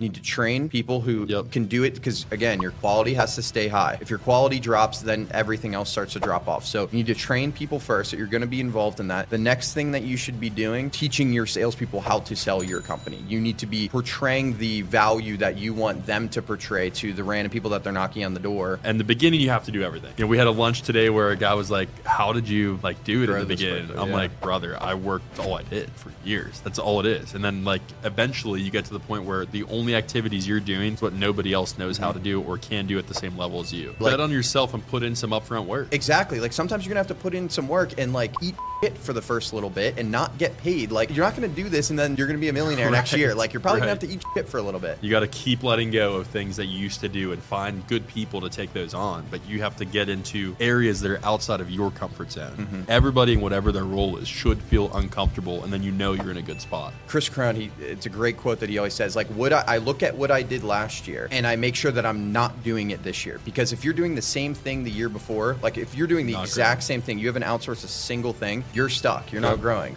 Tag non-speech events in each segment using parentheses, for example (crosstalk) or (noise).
You need to train people who Yep. can do it because again, your quality has to stay high. If your quality drops, then everything else starts to drop off. So you need to train people first that you're going to be involved in that. The next thing that you should be doing, teaching your salespeople how to sell your company. You need to be portraying the value that you want them to portray to the random people that they're knocking on the door. And the beginning, you have to do everything. You know, we had a lunch today where a guy was like, "How did you like do it Grow in the beginning?" I'm yeah. like, "Brother, I worked all I did for years. That's all it is." And then like eventually, you get to the point where the only activities you're doing is what nobody else knows how to do or can do at the same level as you. Like- Bet on yourself and put in some upfront work. Exactly. Like sometimes you're gonna have to put in some work and like eat shit for the first little bit and not get paid. Like you're not gonna do this and then you're gonna be a millionaire (laughs) next year. Like you're probably gonna have to eat shit for a little bit. You got to keep letting go of things that you used to do and find good people to take those on. But you have to get into areas that are outside of your comfort zone. Mm-hmm. Everybody, in whatever their role is, should feel uncomfortable, and then you know you're in a good spot. Chris Crown, he it's a great quote that he always says. Like, would I, I look at what I did last year, and I make sure that I'm not doing it this year. Because if you're doing the same thing the year before, like if you're doing the Not exact growing. same thing, you haven't outsourced a single thing, you're stuck. You're not Yep. growing.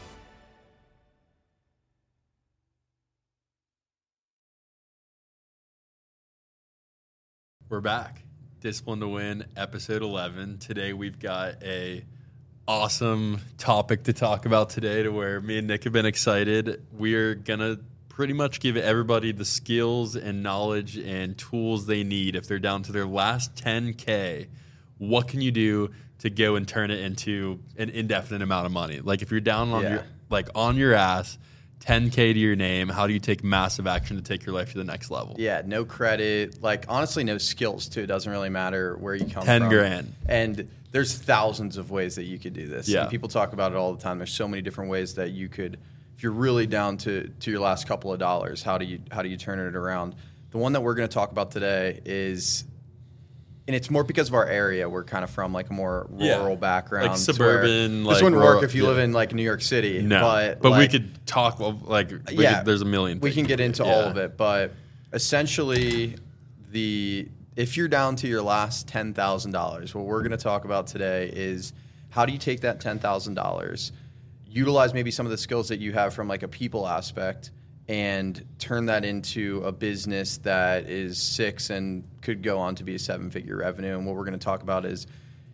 We're back. Discipline to Win, episode 11. Today we've got a awesome topic to talk about today to where me and Nick have been excited. We're going to pretty much give everybody the skills and knowledge and tools they need if they're down to their last 10k. What can you do to go and turn it into an indefinite amount of money? Like if you're down on Yeah. your like on your ass, 10k to your name, how do you take massive action to take your life to the next level? Yeah, no credit. Like honestly, no skills too. It doesn't really matter where you come 10 from. grand. And there's thousands of ways that you could do this. Yeah. And people talk about it all the time. There's so many different ways that you could, you're really down to to your last couple of dollars, how do you how do you turn it around? The one that we're going to talk about today is. And it's more because of our area. We're kind of from like a more Yeah. rural background, Like suburban, This wouldn't rural- work if you yeah. live in like New York City. No, but but, we could talk like Yeah. could- there's a million. we can get to- into all yeah. of it, but essentially, the if you're down to your last ten thousand dollars, what we're going to talk about today is how do you take that ten thousand dollars, utilize maybe some of the skills that you have from like a people aspect, and turn that into a business that is six and could go on to be a seven figure revenue. And what we're going to talk about is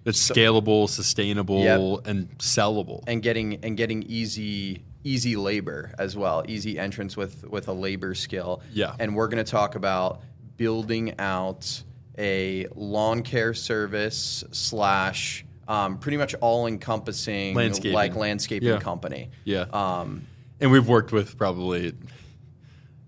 It's scalable, sustainable, Yep. and sellable. and getting and getting easy easy labor as well easy entrance with with a labor skill Yeah. and we're going to talk about building out a lawn care service slash um, pretty much all encompassing Landscaping. like landscaping Yeah. company yeah, um, and we've worked with probably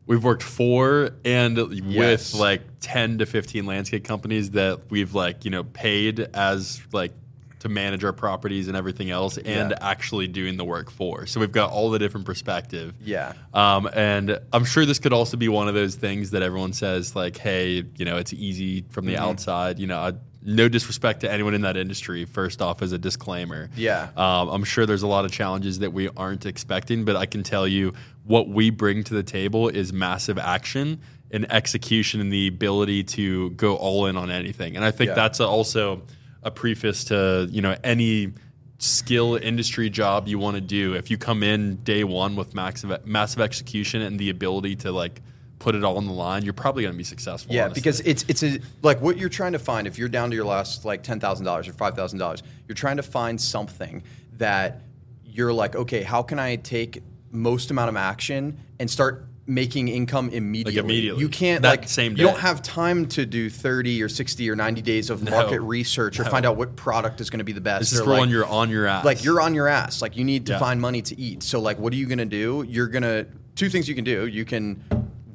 we've worked for and Yes. with like 10 to 15 landscape companies that we've like you know paid as like to manage our properties and everything else and Yeah. actually doing the work for so we've got all the different perspective yeah Um, and I'm sure this could also be one of those things that everyone says, like, hey, you know, it's easy from the Mm-hmm. outside. You know, I, no disrespect to anyone in that industry, first off, as a disclaimer. Yeah. Um, I'm sure there's a lot of challenges that we aren't expecting, but I can tell you what we bring to the table is massive action and execution and the ability to go all in on anything. And I think Yeah. that's a, also a preface to, you know, any skill industry job you want to do if you come in day one with massive massive execution and the ability to like put it all on the line you're probably going to be successful Yeah, honestly. because it's it's a like what you're trying to find if you're down to your last like ten thousand dollars or five thousand dollars, you're trying to find something that you're like, okay, how can I take most amount of action and start making income immediately? immediately. You can't That like same You don't have time to do thirty or sixty or ninety days of No. market research or No. find out what product is going to be the best. this is for like, when you're on your ass like you're on your ass. Like you need to Yeah. find money to eat. So like what are you going to do? You're going to two things you can do. You can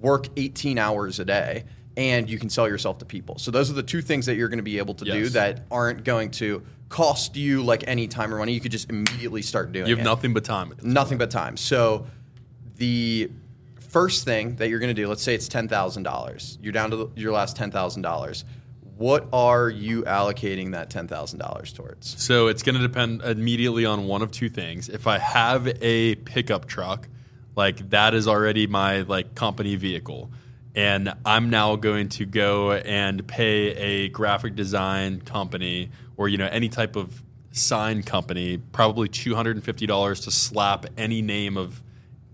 work 18 hours a day and you can sell yourself to people. So those are the two things that you're going to be able to do that aren't going to cost you like any time or money. You could just immediately start doing you have it. nothing but time Nothing but time. So the first thing that you're going to do, let's say it's $10,000. You're down to the, your last $10,000. What are you allocating that $10,000 towards? So it's going to depend immediately on one of two things. If I have a pickup truck, like that is already my like company vehicle, and I'm now going to go and pay a graphic design company or you know any type of sign company probably two hundred and fifty dollars to slap any name of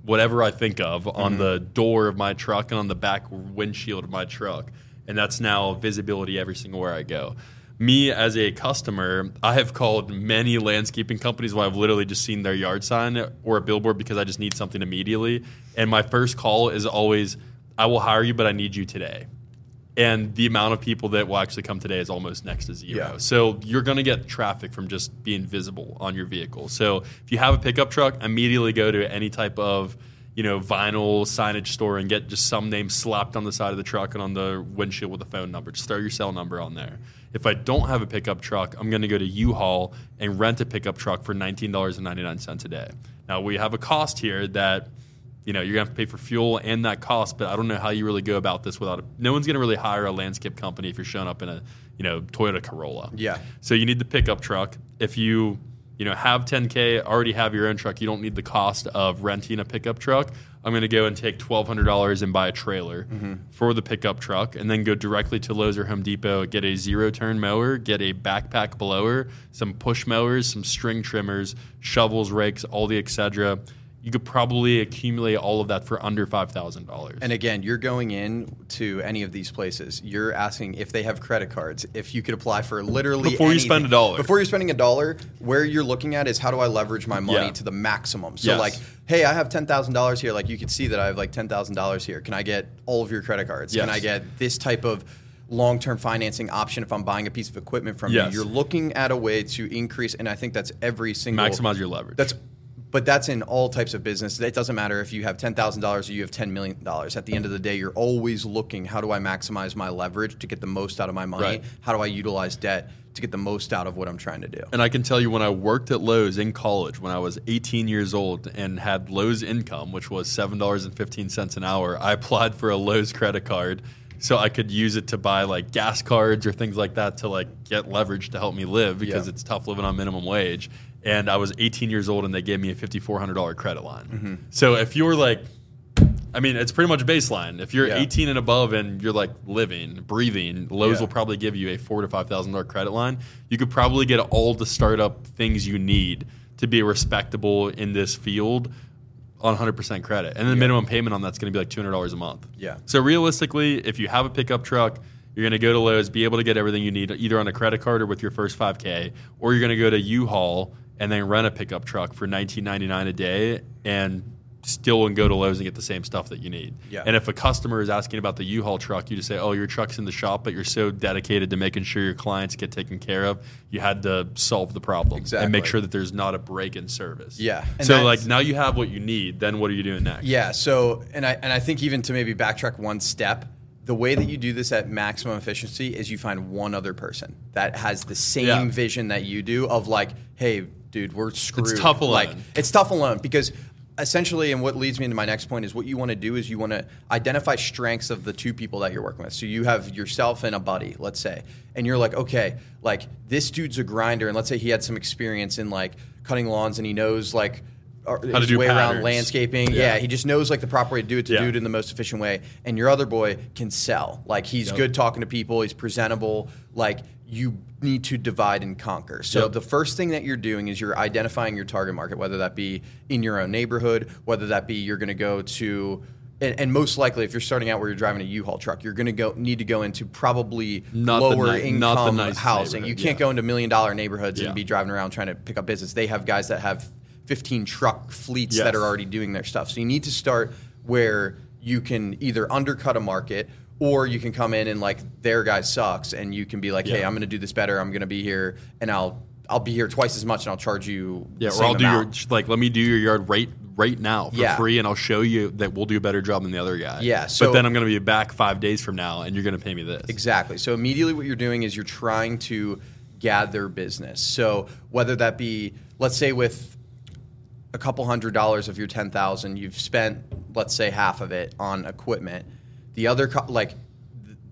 whatever I think of on Mm-hmm. the door of my truck and on the back windshield of my truck. And that's now visibility every single where I go. Me as a customer, I have called many landscaping companies where I've literally just seen their yard sign or a billboard because I just need something immediately. And my first call is always, I will hire you, but I need you today. And the amount of people that will actually come today is almost next to zero. Yeah. So you're going to get traffic from just being visible on your vehicle. So if you have a pickup truck, immediately go to any type of you know vinyl signage store and get just some name slapped on the side of the truck and on the windshield with a phone number. Just throw your cell number on there. If I don't have a pickup truck, I'm going to go to U-Haul and rent a pickup truck for $19.99 a day. Now we have a cost here that you know you're gonna have to pay for fuel and that cost but i don't know how you really go about this without a, no one's gonna really hire a landscape company if you're showing up in a you know toyota corolla Yeah. so you need the pickup truck if you you know have 10k already have your own truck you don't need the cost of renting a pickup truck i'm going to go and take $1200 and buy a trailer mm-hmm. for the pickup truck and then go directly to lowes or home depot get a zero turn mower get a backpack blower some push mowers some string trimmers shovels rakes all the etc you could probably accumulate all of that for under $5000 And again, you're going in to any of these places. You're asking if they have credit cards, if you could apply for literally Before you spend a dollar. Before you're spending a dollar, where you're looking at is how do I leverage my money Yeah. to the maximum. So Yes. like, hey, I have ten thousand dollars here. Like you could see that I have like ten thousand dollars here. Can I get all of your credit cards? Can I get this type of long-term financing option if I'm buying a piece of equipment from Yes. you? You're looking at a way to increase, and I think that's every single maximize your leverage that's but that's in all types of business. It doesn't matter if you have ten thousand dollars or you have ten million dollars. At the end of the day, you're always looking: how do I maximize my leverage to get the most out of my money? Right. How do I utilize debt to get the most out of what I'm trying to do? And I can tell you when I worked at Lowe's in college, when I was 18 years old and had Lowe's income, which was $7.15 an hour, I applied for a Lowe's credit card so I could use it to buy like gas cards or things like that to like get leverage to help me live because Yeah. it's tough living on minimum wage. And I was 18 years old and they gave me a $5,400 credit line. Mm-hmm. So if you're like, I mean, it's pretty much baseline. If you're Yeah. 18 and above and you're like living, breathing, Lowe's Yeah. will probably give you a four to five thousand dollar credit line. You could probably get all the startup things you need to be respectable in this field on 100% credit, and the minimum payment on that's going to be like $200 a month. Yeah. So realistically, if you have a pickup truck, you're going to go to Lowe's, be able to get everything you need either on a credit card or with your first 5K, or you're going to go to U-Haul and then rent a pickup truck for 19.99 a day and still and go to Lowe's and get the same stuff that you need. Yeah. And if a customer is asking about the U-Haul truck, you just say, "Oh, your truck's in the shop, but you're so dedicated to making sure your clients get taken care of, you had to solve the problem and make sure that there's not a break in service." Yeah. And so like now you have what you need. Then what are you doing next? Yeah. So, and I and I think even to maybe backtrack one step, the way that you do this at maximum efficiency is you find one other person that has the same Yeah. vision that you do of like, hey, dude, we're screwed. It's tough alone. Like, it's tough alone because essentially, and what leads me into my next point is what you want to do is you want to identify strengths of the two people that you're working with. So you have yourself and a buddy, let's say, and you're like, okay, like this dude's a grinder, and let's say he had some experience in like cutting lawns and he knows like. How do way around landscaping. Yeah. Yeah. he just knows like the proper way to do it to Yeah. do it in the most efficient way. And your other boy can sell. Like he's Yep. good talking to people. He's presentable. Like you need to divide and conquer. So Yep. the first thing that you're doing is you're identifying your target market, whether that be in your own neighborhood, whether that be you're going to go to. And, and most likely, if you're starting out where you're driving a U-Haul truck, you're going to go need to go into probably Not lower ni- income nicest housing. You can't yeah. go into million dollar neighborhoods Yeah. and be driving around trying to pick up business. They have guys that have 15 truck fleets Yes. that are already doing their stuff. So you need to start where you can either undercut a market or you can come in and like their guy sucks and you can be like, hey, Yeah. I'm going to do this better. I'm going to be here and I'll I'll be here twice as much and I'll charge you Yeah, or I'll do amount. your like let me do your yard right right now for Yeah. free, and I'll show you that we'll do a better job than the other guy. Yeah, but then I'm going to be back five days from now, and you're going to pay me this. Exactly. So immediately what you're doing is you're trying to gather business. So whether that be, let's say with a couple hundred dollars of your 10,000, you've spent, let's say half of it on equipment. The other, co- like,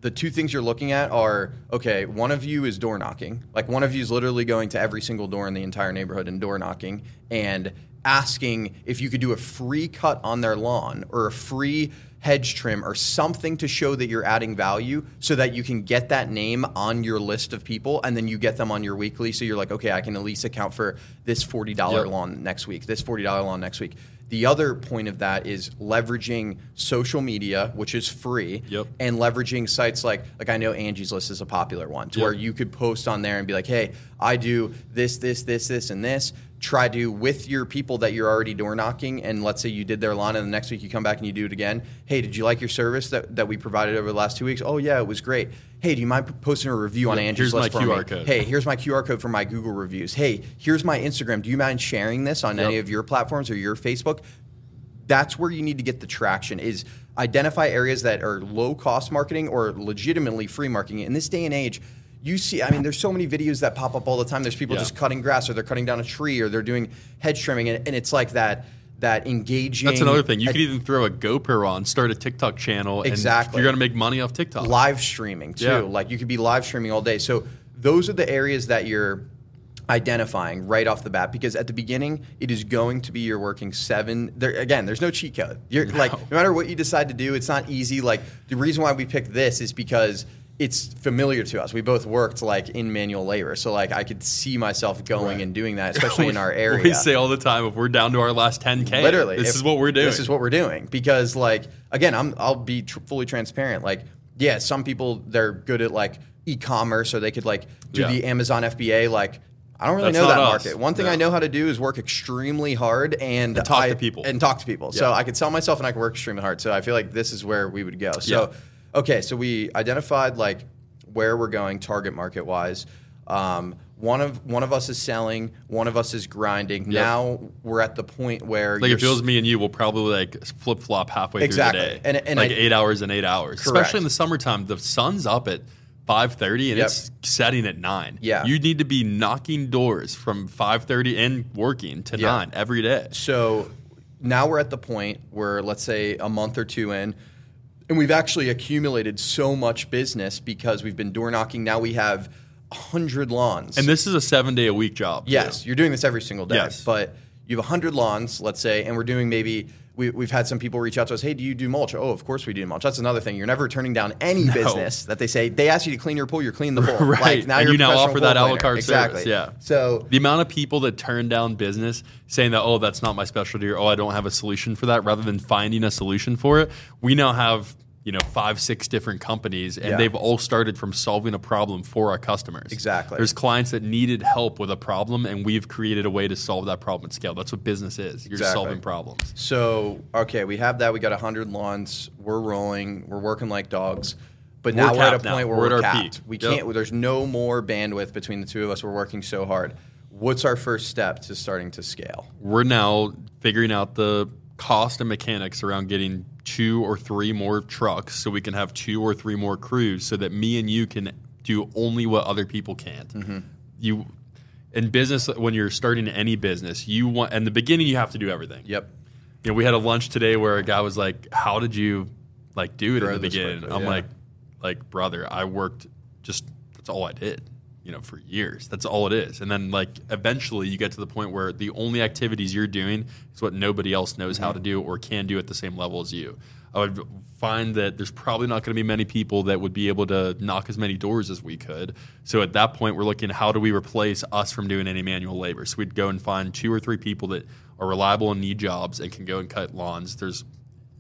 the two things you're looking at are okay, one of you is door knocking. Like, one of you is literally going to every single door in the entire neighborhood and door knocking and asking if you could do a free cut on their lawn or a free hedge trim or something to show that you're adding value so that you can get that name on your list of people and then you get them on your weekly so you're like okay i can at least account for this $40 Yep. lawn next week this $40 lawn next week the other point of that is leveraging social media, which is free, Yep. and leveraging sites like like I know Angie's List is a popular one, to Yep. where you could post on there and be like, "Hey, I do this, this, this, this, and this." Try to with your people that you're already door knocking, and let's say you did their lawn, and the next week you come back and you do it again. Hey, did you like your service that, that we provided over the last two weeks? Oh yeah, it was great. Hey, do you mind posting a review on Yeah, Angie's here's my List for QR me? code. Hey, here's my QR code for my Google reviews. Hey, here's my Instagram. Do you mind sharing this on any of your platforms or your Facebook? That's where you need to get the traction is identify areas that are low cost marketing or legitimately free marketing. In this day and age, you see, I mean, there's so many videos that pop up all the time. There's people Yeah. just cutting grass or they're cutting down a tree or they're doing hedge trimming and, and it's like that that engaging That's another thing. You could even throw a GoPro on, start a TikTok channel, and Exactly. you're going to make money off TikTok. live streaming too. Yeah. Like you could be live streaming all day. So those are the areas that you're identifying right off the bat because at the beginning it is going to be you're working seven there again there's no cheat code you're like no matter what you decide to do it's not easy like the reason why we picked this is because it's familiar to us we both worked like in manual labor so like i could see myself going Right. and doing that (laughs) especially in our area We say all the time if we're down to our last 10K, literally this is what we're doing. this is what we're doing because like again i'm i'll be tr- fully transparent like yeah some people they're good at like e-commerce or they could like do Yeah. the amazon fba like i don't really That's know that us. market one thing No. i know how to do is work extremely hard and, And talk I- to people. and talk to people so i could sell myself and i could work extremely hard so i feel like this is where we would go so Yeah. Okay so we identified like where we're going target market wise um, one of one of us is selling one of us is grinding now we're at the point where like if it was me and you, we'll probably like flip flop halfway Exactly. through the day, And- and like I- eight hours and eight hours. Correct. Especially in the summertime, the sun's up at five thirty and Yep. it's setting at nine. Yeah. you need to be knocking doors from five thirty and working to Yeah. nine every day. So now we're at the point where, let's say, a month or two in, and we've actually accumulated so much business because we've been door knocking. Now we have hundred lawns. And this is a seven day a week job. too. yes, you're doing this every single day. Yes. But you have hundred lawns, let's say, and we're doing maybe. We, we've had some people reach out to us. Hey, do you do mulch? Oh, of course we do mulch. That's another thing. You're never turning down any (laughs) business that they say they ask you to clean your pool. You're cleaning the pool. (laughs) Right. Like, now And you're you now offer that a la carte exactly. service, yeah. So The amount of people that turn down business saying that, oh, that's not my specialty or oh, I don't have a solution for that, rather than finding a solution for it, we now have, you know, five, six different companies and Yeah. they've all started from solving a problem for our customers. Exactly. There's clients that needed help with a problem and we've created a way to solve that problem at scale. That's what business is. You're Exactly. solving problems. So okay, we have that. We got hundred lawns. We're rolling. We're working like dogs. But We're now we're at a now. point where We're we're, at our capped. peak. We Yep. can't. There's no more bandwidth between the two of us. We're working so hard. What's our first step to starting to scale? we're now figuring out the cost and mechanics around getting two or three more trucks so we can have two or three more crews so that me and you can do only what other people can't. Mm-hmm. You in business when you're starting any business, you want in the beginning you have to do everything. Yep. You know, we had a lunch today where a guy was like, "How did you like do it Grow in the beginning?" I'm yeah. like, "Like, brother, I worked just that's all I did." You know, for years. That's all it is. And then, like, eventually you get to the point where the only activities you're doing is what nobody else knows how to mm-hmm. do or can do at the same level as you. I would find that there's probably not going to be many people that would be able to knock as many doors as we could. So at that point, we're looking how do we replace us from doing any manual labor? So we'd go and find two or three people that are reliable and need jobs and can go and cut lawns. There's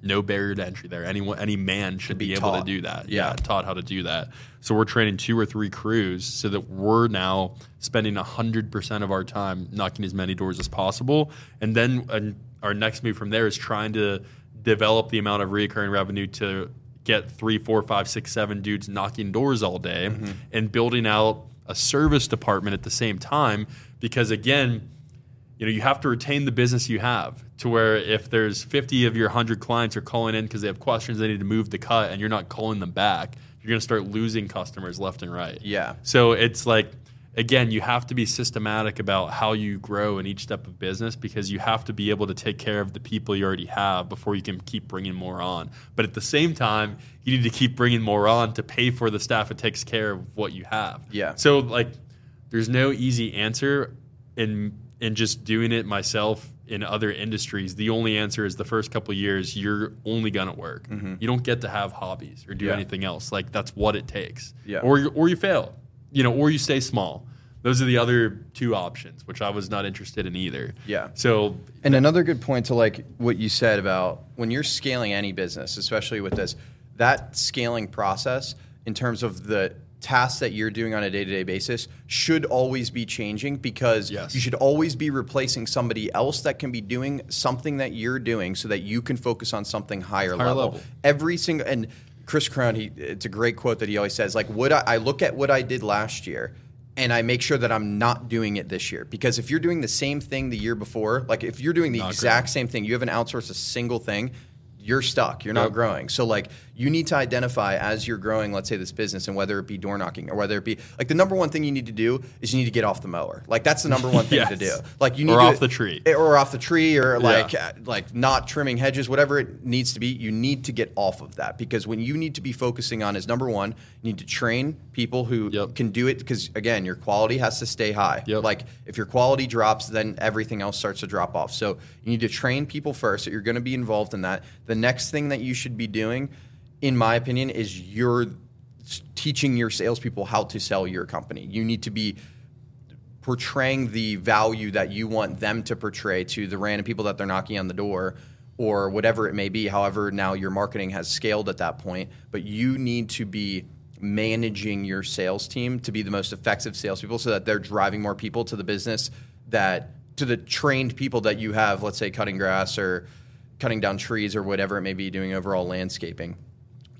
no barrier to entry there. Anyone, any man should be be, able taught. to do that. Yeah. taught how to do that. So we're training two or three crews so that we're now spending hundred percent of our time knocking as many doors as possible. And then uh, our next move from there is trying to develop the amount of recurring revenue to get three, four, five, six, seven dudes knocking doors all day Mm-hmm. and building out a service department at the same time. Because again, you know you have to retain the business you have to where if there's 50 of your 100 clients are calling in because they have questions they need to move the cut and you're not calling them back you're going to start losing customers left and right Yeah. so it's like again you have to be systematic about how you grow in each step of business because you have to be able to take care of the people you already have before you can keep bringing more on but at the same time you need to keep bringing more on to pay for the staff that takes care of what you have Yeah. so like there's no easy answer in in just doing it myself in other industries. The only answer is the first couple of years you're only gonna work. Mm-hmm. You don't get to have hobbies or do Yeah. anything else. Like that's what it takes. Yeah. Or you, or you fail. You know, or you stay small. those are the other two options, which I was not interested in either. Yeah. So And another good point to like what you said about when you're scaling any business, especially with this, that scaling process in terms of the tasks that you're doing on a day-to-day basis should always be changing because Yes. you should always be replacing somebody else that can be doing something that you're doing so that you can focus on something higher, level. level. Every single and Chris Crown, he it's a great quote that he always says, like, would I, I look at what I did last year and I make sure that I'm not doing it this year. Because if you're doing the same thing the year before, like if you're doing the Not exact same thing, you haven't outsourced a single thing, you're stuck. You're not Yep. growing. So like you need to identify as you're growing, let's say this business, and whether it be door knocking or whether it be like the number one thing you need to do is you need to get off the mower. Like that's the number one thing to (laughs) do. Yes. Like you need Or to, off the tree. or off the tree, or like Yeah. uh, like not trimming hedges, whatever it needs to be. You need to get off of that because when you need to be focusing on is number one, you need to train people who Yep. can do it because again, your quality has to stay high. Yep. Like if your quality drops, then everything else starts to drop off. So you need to train people first. That you're going to be involved in that. The next thing that you should be doing, in my opinion, is you're teaching your salespeople how to sell your company. You need to be portraying the value that you want them to portray to the random people that they're knocking on the door or whatever it may be. However, now your marketing has scaled at that point, but you need to be managing your sales team to be the most effective salespeople so that they're driving more people to the business that to the trained people that you have, let's say cutting grass or cutting down trees or whatever it may be, doing overall landscaping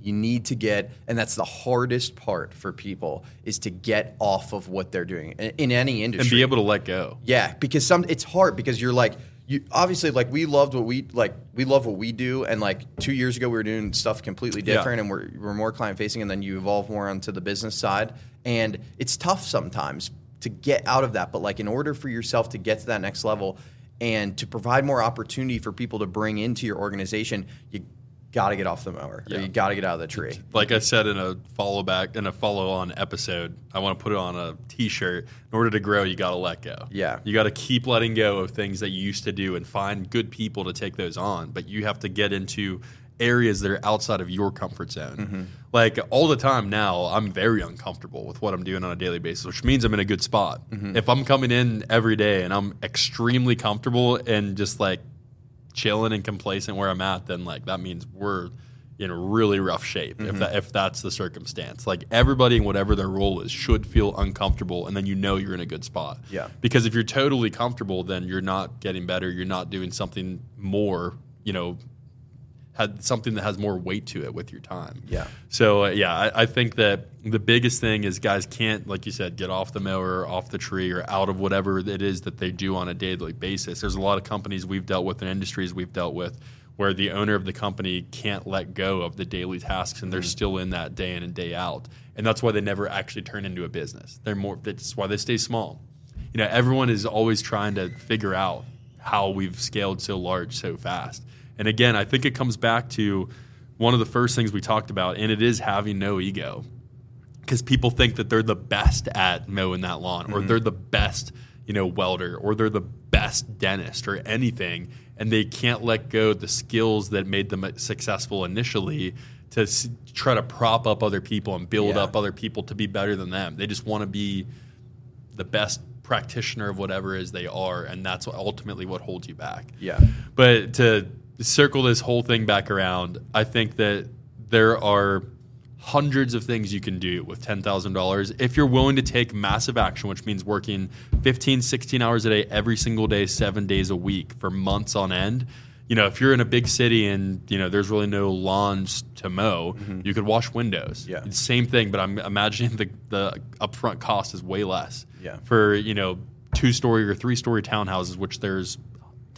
you need to get and that's the hardest part for people is to get off of what they're doing in, in any industry and be able to let go. yeah because some it's hard because you're like you obviously like we loved what we like we love what we do and like two years ago we were doing stuff completely Yeah. different and we're, we're more client facing and then you evolve more onto the business side and it's tough sometimes to get out of that but like in order for yourself to get to that next level and to provide more opportunity for people to bring into your organization you got to get off the mower or Yeah. you got to get out of the tree Like I said in a follow back in a follow on episode, I want to put it on a t shirt. In order to grow, you got to let go. Yeah. You got to keep letting go of things that you used to do and find good people to take those on. But you have to get into areas that are outside of your comfort zone. Mm-hmm. Like all the time now, I'm very uncomfortable with what I'm doing on a daily basis, which means I'm in a good spot. Mm-hmm. If I'm coming in every day and I'm extremely comfortable and just like chilling and complacent where I'm at, then like that means we're in really rough shape Mm-hmm. if that if that's the circumstance. Like everybody in whatever their role is should feel uncomfortable and then you know you're in a good spot. Yeah. Because if you're totally comfortable, then you're not getting better, you're not doing something more, you know, had something that has more weight to it with your time. Yeah. So uh, yeah, I, I think that the biggest thing is guys can't, like you said, get off the mower, off the tree, or out of whatever it is that they do on a daily basis. There's a lot of companies we've dealt with and industries we've dealt with where the owner of the company can't let go of the daily tasks and they're still in that day in and day out, and that's why they never actually turn into a business. They're more. That's why they stay small. You know, everyone is always trying to figure out how we've scaled so large so fast. And again, I think it comes back to one of the first things we talked about, and it is having no ego. Because people think that they're the best at mowing that lawn, or mm-hmm. they're the best, you know, welder, or they're the best dentist, or anything, and they can't let go the skills that made them successful initially to s- try to prop up other people and build Yeah. up other people to be better than them. They just want to be the best practitioner of whatever it is they are, and that's what ultimately what holds you back. Yeah. But to circle this whole thing back around, I think that there are hundreds of things you can do with $10,000 if you're willing to take massive action, which means working 15, 16 hours a day every single day, seven days a week for months on end. You know, if you're in a big city and, you know, there's really no lawns to mow, you could wash windows. Mm-hmm. Yeah. Same thing, but I'm imagining the, the upfront cost is way less Yeah. for, you know, two story or three story townhouses, which there's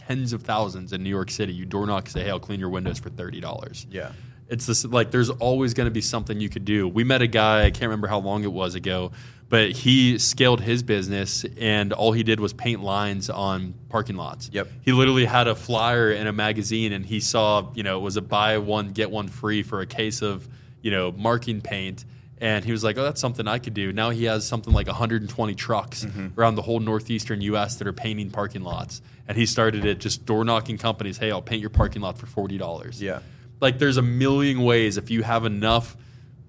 tens of thousands in New York City. You door knock, say, "Hey, I'll clean your windows for thirty dollars." Yeah. It's this like there's always going to be something you could do. We met a guy I can't remember how long it was ago, but he scaled his business and all he did was paint lines on parking lots. Yep. He literally had a flyer in a magazine and he saw you know it was a buy one get one free for a case of you know marking paint. And he was like, "Oh, that's something I could do." Now he has something like 120 trucks Mm-hmm. around the whole northeastern U.S. that are painting parking lots. And he started it just door knocking companies. Hey, I'll paint your parking lot for forty dollars. Yeah. Like there's a million ways if you have enough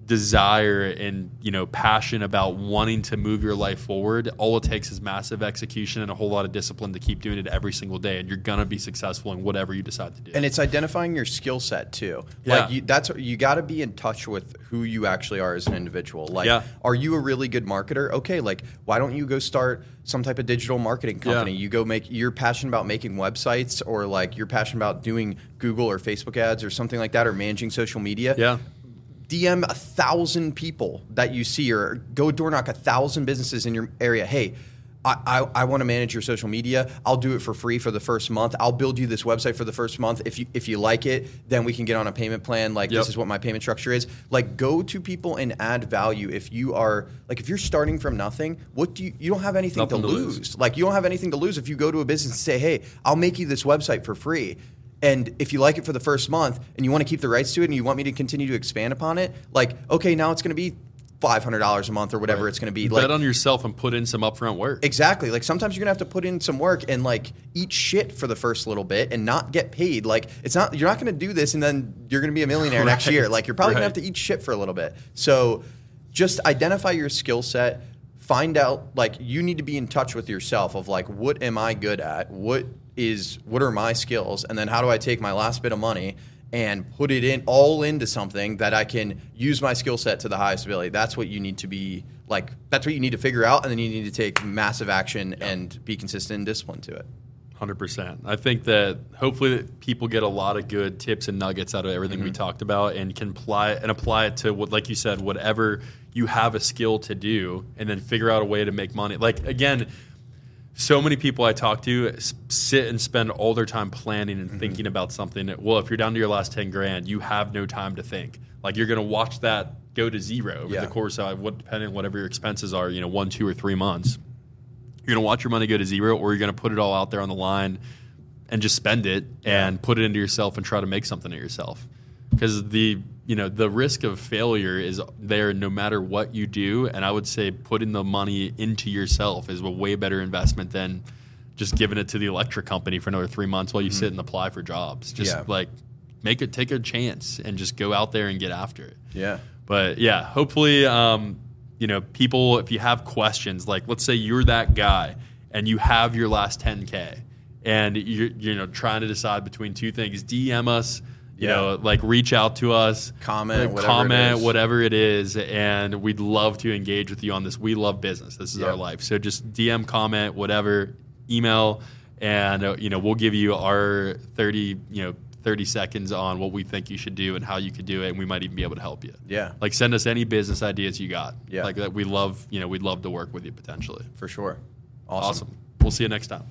desire and you know passion about wanting to move your life forward all it takes is massive execution and a whole lot of discipline to keep doing it every single day and you're going to be successful in whatever you decide to do. And it's identifying your skill set too. Yeah. like you, that's you got to be in touch with who you actually are as an individual. Like Yeah. are you a really good marketer? Okay like why don't you go start some type of digital marketing company? Yeah. you go make you're passionate about making websites or like you're passionate about doing google or facebook ads or something like that or managing social media. Yeah DM a thousand people that you see, or go door knock a thousand businesses in your area. Hey, I, I, I want to manage your social media. I'll do it for free for the first month. I'll build you this website for the first month. If you if you like it, then we can get on a payment plan. Like Yep. this is what my payment structure is. Like go to people and add value. If you are like if you're starting from nothing, what do you you don't have anything to to lose. lose. Like you don't have anything to lose if you go to a business and say, hey, I'll make you this website for free. And if you like it for the first month and you want to keep the rights to it and you want me to continue to expand upon it, like, okay, now it's going to be $500 a month or whatever it's going to be. bet Like, on yourself and put in some upfront work exactly. Like, sometimes you're going to have to put in some work and, like, eat shit for the first little bit and not get paid. Like, it's not, you're not going to do this and then you're going to be a millionaire (laughs) next year. Like, you're probably going to have to eat shit for a little bit. So just identify your skill set. Find out, like, you need to be in touch with yourself of, like, what am I good at? What is, what are my skills? And then how do I take my last bit of money? and put it in all into something that I can use my skill set to the highest ability. That's what you need to be like. That's what you need to figure out, and then you need to take massive action and be consistent and disciplined to it. Hundred percent. I think that hopefully that people get a lot of good tips and nuggets out of everything we mm-hmm. talked about, and can apply and apply it to what, like you said, whatever you have a skill to do, and then figure out a way to make money. Like again, so many people I talk to sit and spend all their time planning and mm-hmm. thinking about something. Well, if you're down to your last ten grand, you have no time to think. Like you're going to watch that go to zero over Yeah. the course of what, depending on whatever your expenses are, you know, one, two, or three months you're going to watch your money go to zero or you're going to put it all out there on the line and just spend it and put it into yourself and try to make something of yourself because the you know the risk of failure is there no matter what you do and i would say putting the money into yourself is a way better investment than just giving it to the electric company for another three months while you sit and apply for jobs just Yeah. like make it take a chance and just go out there and get after it Yeah. but yeah, hopefully, um, you know, people, if you have questions, like let's say you're that guy and you have your last 10K and you're, you know, trying to decide between two things, DM us, you Yeah. know, like reach out to us, Comment, like, whatever comment, is. whatever it is. And we'd love to engage with you on this. We love business. This is Yeah. our life. So just DM, comment, whatever, email, and, uh, you know, we'll give you our 30, you know, 30 seconds on what we think you should do and how you could do it, and we might even be able to help you. Yeah. Like send us any business ideas you got. Yeah. Like that we love, you know, we'd love to work with you potentially. For sure. Awesome. We'll see you next time.